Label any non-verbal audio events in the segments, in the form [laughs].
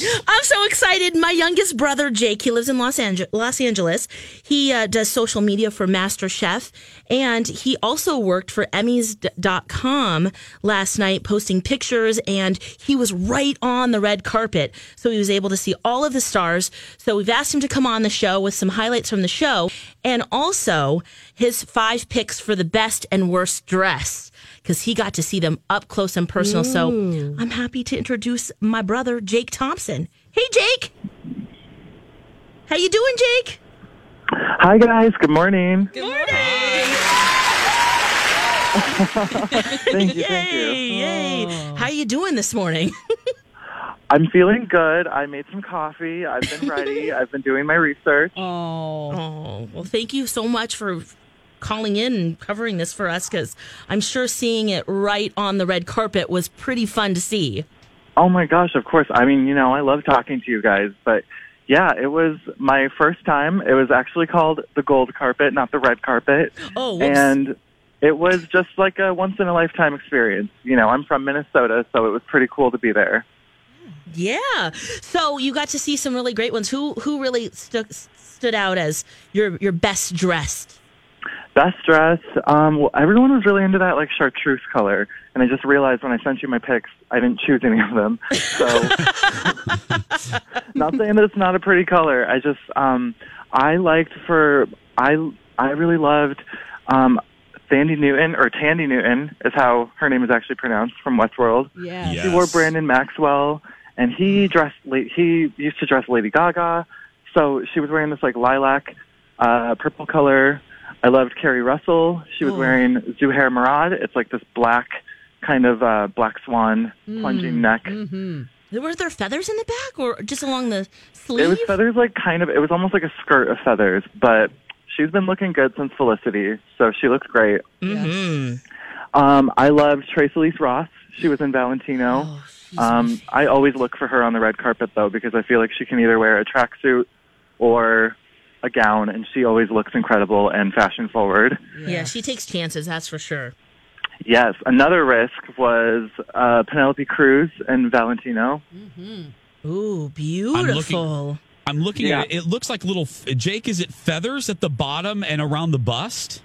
I'm so excited. My youngest brother, Jake, he lives in Los, Ange- Los Angeles. He uh, does social media for Master Chef. And he also worked for Emmys.com last night, posting pictures. And he was right on the red carpet. So he was able to see all of the stars. So we've asked him to come on the show with some highlights from the show and also his five picks for the best and worst dress because he got to see them up close and personal. So mm. I'm happy to introduce my brother, Jake Thompson. Hey, Jake. How you doing, Jake? Hi guys, good morning. Good morning. [laughs] Thank you, Yay, thank you. yay. Oh. How you doing this morning? [laughs] I'm feeling good. I made some coffee. I've been ready. [laughs] I've been doing my research. Oh. Oh, well, thank you so much for calling in and covering this for us because I'm sure seeing it right on the red carpet was pretty fun to see. Oh my gosh, of course. I mean, you know, I love talking to you guys, but yeah, it was my first time. It was actually called the gold carpet, not the red carpet. [gasps] Oh, whoops. and it was just like a once in a lifetime experience. You know, I'm from Minnesota, so it was pretty cool to be there. Yeah. So you got to see some really great ones. Who who really stood stood out as your your best dressed? Best dress. Um, well, everyone was really into that like chartreuse color, and I just realized when I sent you my pics, I didn't choose any of them. So, [laughs] not saying that it's not a pretty color. I just um, I liked for I I really loved um, Sandy Newton or Thandie Newton is how her name is actually pronounced from Westworld. Yeah. She wore Brandon Maxwell, and he dressed. la- He used to dress Lady Gaga, so she was wearing this like lilac, uh, purple color. I loved Keri Russell. She was Oh. wearing Zuhair Murad. It's like this black kind of uh, black swan plunging neck. Were there feathers in the back or just along the It sleeve? was feathers, like kind of. It was almost like a skirt of feathers, but she's been looking good since Felicity, so she looks great. Mhm. Um, I loved Tracee Ellis Ross. She was in Valentino. Oh, Um, I always look for her on the red carpet though, because I feel like she can either wear a tracksuit or a gown, and she always looks incredible and fashion forward. yeah, she takes chances, that's for sure. Yes, another risk was uh, Penelope Cruz and Valentino. Ooh, beautiful. I'm looking Yeah. at it. It looks like little. Jake, is it feathers at the bottom and around the bust?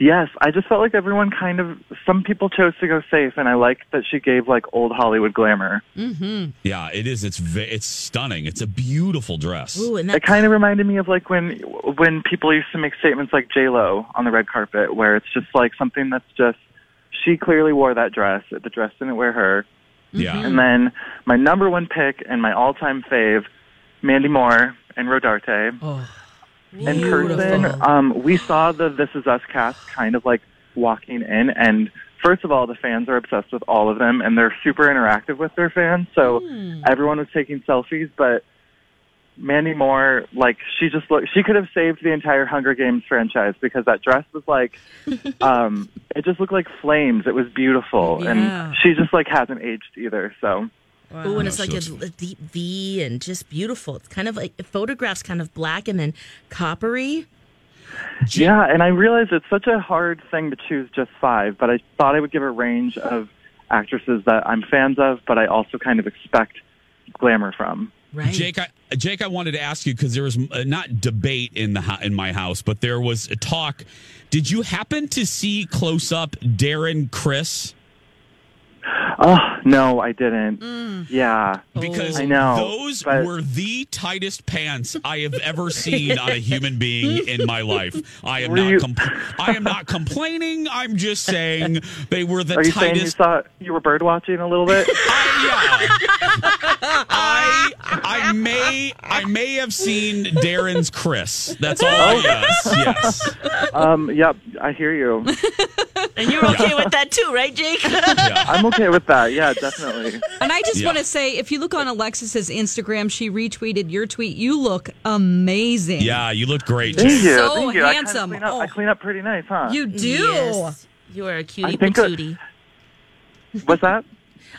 Yes, I just felt like everyone kind of. Some people chose to go safe, and I liked that she gave like old Hollywood glamour. mhm Yeah, it is. It's ve- it's stunning. It's a beautiful dress. Ooh, and It kind of reminded me of like when when people used to make statements like J Lo on the red carpet, where it's just like something that's just she clearly wore that dress. The dress didn't wear her. Yeah. Mm-hmm. And then my number one pick and my all time fave, Mandy Moore and Rodarte. Oh, In person, um, we saw the This Is Us cast kind of like walking in, and first of all, the fans are obsessed with all of them, and they're super interactive with their fans. So Hmm. everyone was taking selfies, but Mandy Moore, like she just looked, she could have saved the entire Hunger Games franchise because that dress was like, [laughs] um, it just looked like flames. It was beautiful, Yeah. and she just like hasn't aged either. So Ooh, and it's like she a, a deep V and just beautiful. It's kind of like photographs kind of black and then coppery. yeah, and I realize it's such a hard thing to choose just five, but I thought I would give a range of actresses that I'm fans of, but I also kind of expect glamour from. Right. Jake, I, Jake, I wanted to ask you because there was uh, not debate in the in my house, but there was a talk. Did you happen to see close up Darren Criss? Oh No, I didn't. Mm. Yeah. Because I know, those but- were the tightest pants I have ever seen on a human being in my life. I am Were not. you- Compl- I am not complaining. I'm just saying they were the Are you saying you tightest. thought you were bird watching a little bit? [laughs] I, yeah. I I may I may have seen Darren's Criss. That's all. Oh. Yes, yes. um, yep, I hear you. And you're okay with that too, right, Jake? Yeah. I'm okay with that. Yeah, definitely. [laughs] And I just Yeah. want to say, if you look on Alexis's Instagram, she retweeted your tweet. You look amazing. Yeah, you look great. Thank Jake. you. So Thank you. I, handsome. clean up, I Oh. clean up pretty nice, huh? You do. Yes. You are a cutie I think, patootie. What's that?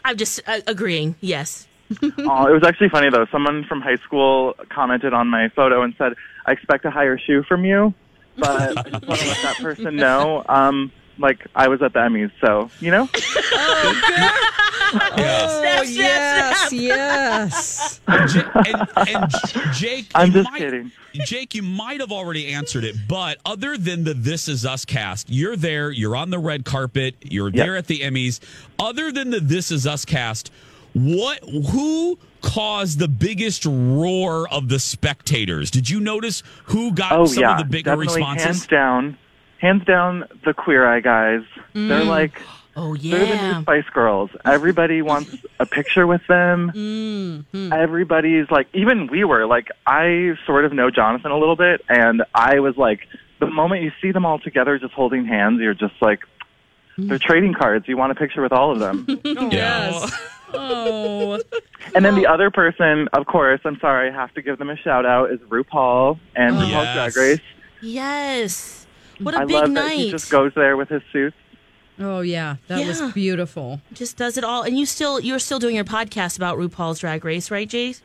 I'm just uh, agreeing. Yes. [laughs] oh, it was actually funny though. Someone from high school commented on my photo and said, "I expect a higher shoe from you," but I just want to let that person [laughs] know. Um, like I was at the Emmys, so you know. Oh, Snap, snap, yes, [laughs] snap. yes. Ja- and, and Jake, I'm you just might- kidding. Jake, you might have already answered it, but other than the This Is Us cast, you're there, you're on the red carpet, you're Yep. there at the Emmys. Other than the This Is Us cast, what who caused the biggest roar of the spectators? Did you notice who got Oh some yeah, of the bigger definitely hands down, hands down. The Queer Eye guys. They're like Oh yeah, they're the new Spice Girls. Everybody [laughs] wants a picture with them. Mm-hmm. Everybody's like, even we were like, I sort of know Jonathan a little bit, and I was like, the moment you see them all together, just holding hands, you're just like, they're trading cards. You want a picture with all of them. [laughs] Yeah. Oh, and then the other person, of course, I'm sorry, I have to give them a shout out, is RuPaul and RuPaul's Yes. Drag Race. Yes. What a I big love night. that he just goes there with his suits. Oh yeah, that was beautiful. Just does it all. And you still you're still doing your podcast about RuPaul's Drag Race, right, Jay?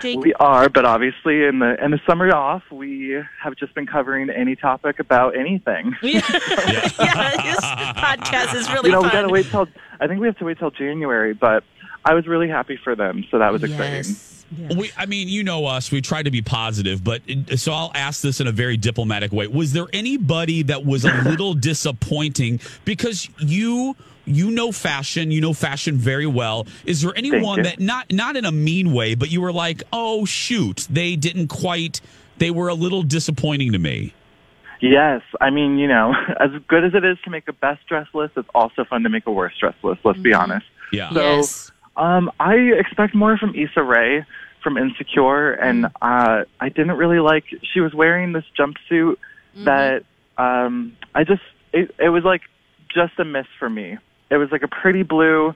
Jake? We are, but obviously in the in the summer off, we have just been covering any topic about anything. [laughs] [laughs] yeah, this podcast is really you know, fun. we gotta wait till I think we have to wait till January, but I was really happy for them, so that was exciting. Yes. We, I mean, you know us. We try to be positive, but so I'll ask this in a very diplomatic way. Was there anybody that was a [laughs] little disappointing because you you know fashion, you know fashion very well. Is there anyone that not not in a mean way, but you were like, oh shoot, they didn't quite. They were a little disappointing to me. Yes, I mean, you know, [laughs] as good as it is to make a best dress list, it's also fun to make a worst dress list. Let's be honest. Yeah. So, yes. um, I expect more from Issa Rae from Insecure, and uh, I didn't really like. She was wearing this jumpsuit that um, I just it, it was like just a miss for me. It was like a pretty blue.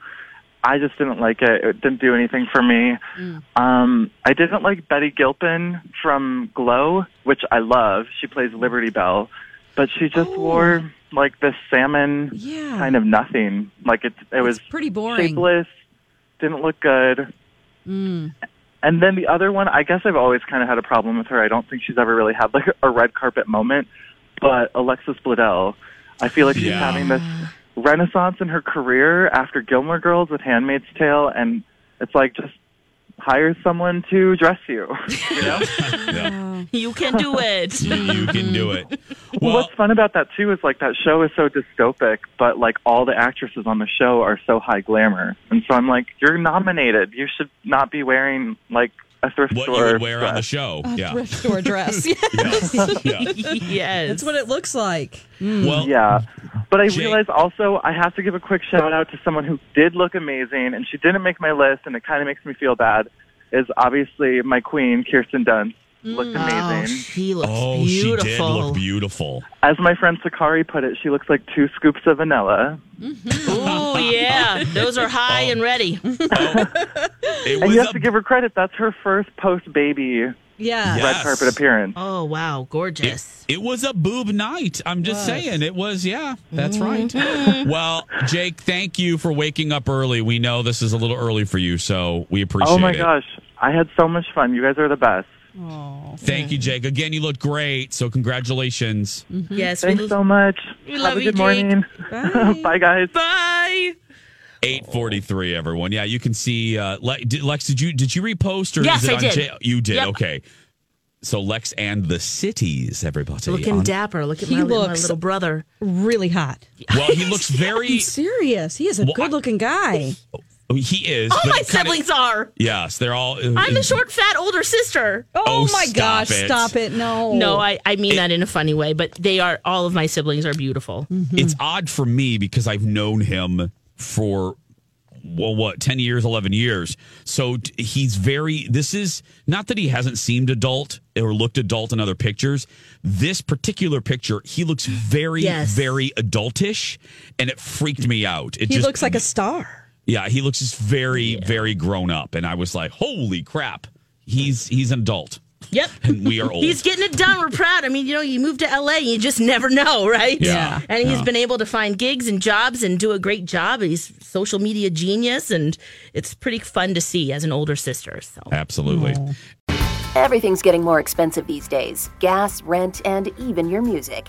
I just didn't like it. It didn't do anything for me. Um, I didn't like Betty Gilpin from Glow, which I love. She plays Liberty Belle, but she just wore like this salmon Yeah. kind of nothing. Like it, it was It's pretty boring. shapeless, didn't look good. Mm. And then the other one, I guess I've always kind of had a problem with her. I don't think she's ever really had like a red carpet moment. But Alexis Bledel, I feel like she's Yeah. having this renaissance in her career after Gilmore Girls with Handmaid's Tale, and it's like just hire someone to dress you. [laughs] You know. Yeah. [laughs] You can do it. [laughs] you can do it. well, what's fun about that too is like that show is so dystopic, but like all the actresses on the show are so high glamour, and so I'm like, you're nominated. You should not be wearing like a thrift what you would wear on the dress. show. yeah. Thrift store dress. [laughs] yeah. Yeah. yes. That's what it looks like. Hmm. Well, Yeah. But I Jake- realized also I have to give a quick shout out to someone who did look amazing and she didn't make my list and it kind of makes me feel bad is obviously my queen Kirsten Dunst looked Oh, amazing. she looks oh, beautiful. she did look beautiful. As my friend Sakari put it, she looks like two scoops of vanilla. Oh [laughs] yeah, those are high and ready. [laughs] It And you have a- to give her credit. That's her first post baby Yeah. Yeah. red Yes. carpet appearance. Oh wow, gorgeous. It was a boob night. I'm just Was. saying. It was, yeah, that's Mm-hmm. right. [laughs] well, Jake, thank you for waking up early. We know this is a little early for you, so we appreciate it. Oh my it. gosh. I had so much fun. You guys are the best. Thank you, Jake. Again, you look great, so congratulations. Yes, Thanks we so much. we Have a you, good Jake. morning. Bye. [laughs] Bye guys. Bye. 843, everyone. Yeah, you can see uh, Le- did, Lex. Did you did you repost or Yes, is it I on did. J- you did. Yep. Okay. So Lex and the cities, everybody. Looking on- dapper. Look at He my, my looks- little brother. Really hot. Well, he looks [laughs] very. I'm serious. He is a Well, good looking guy. Oh, Oh, he is. All my it kinda- siblings are. Yes, they're all. I'm the short, fat older sister. Oh, Oh, my stop gosh, it. stop it. No. No, I, I mean that in a funny way, but they are all of my siblings are beautiful. Mm-hmm. It's odd for me because I've known him for well, what ten years, eleven years. So he's very. This is not that he hasn't seemed adult or looked adult in other pictures. This particular picture, he looks very, Yes. very adultish, and it freaked me out. It He just looks like a star. Yeah, he looks just very, very grown up, and I was like, "Holy crap, he's he's an adult." Yep. [laughs] And we are old. He's getting it done. We're proud. I mean, you know, you move to LA, you just never know, right? Yeah. And he's Yeah. been able to find gigs and jobs and do a great job. He's social media genius, and it's pretty fun to see as an older sister. So Absolutely. Everything's getting more expensive these days gas, rent, and even your music.